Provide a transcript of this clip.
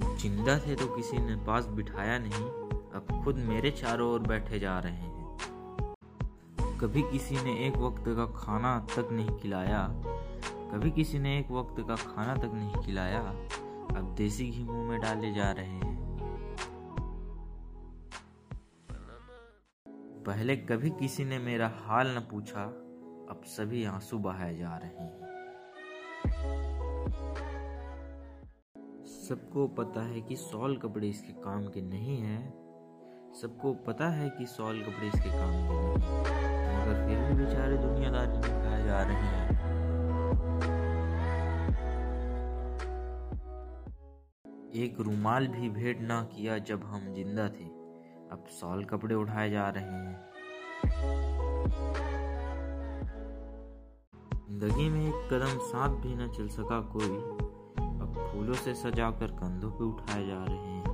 ज़िंदा थे तो किसी ने पास बिठाया नहीं, अब खुद मेरे चारों ओर बैठे जा रहे हैं। कभी किसी ने एक वक्त का खाना तक नहीं खिलाया, कभी किसी ने एक वक्त का खाना तक नहीं खिलाया, अब देसी घी मुँह में डाले जा रहे हैं। पहले कभी किसी ने मेरा हाल न पूछा, अब सभी आँसू बहाए जा रहे हैं। सबको पता है कि सॉल कपड़े इसके काम के नहीं हैं। सबको पता है कि सॉल कपड़े इसके काम के नहीं मगर फिर भी बेचारे दुनियादारी निभाए जा रहे हैं। एक रुमाल भी भेंट ना किया जब हम ज़िंदा थे। अब सॉल कपड़े उठाए जा रहे हैं। ज़िंदगी में एक कदम साथ भी न चल सका कोई। फूलों से सजाकर कंधों पे उठाए जा रहे हैं।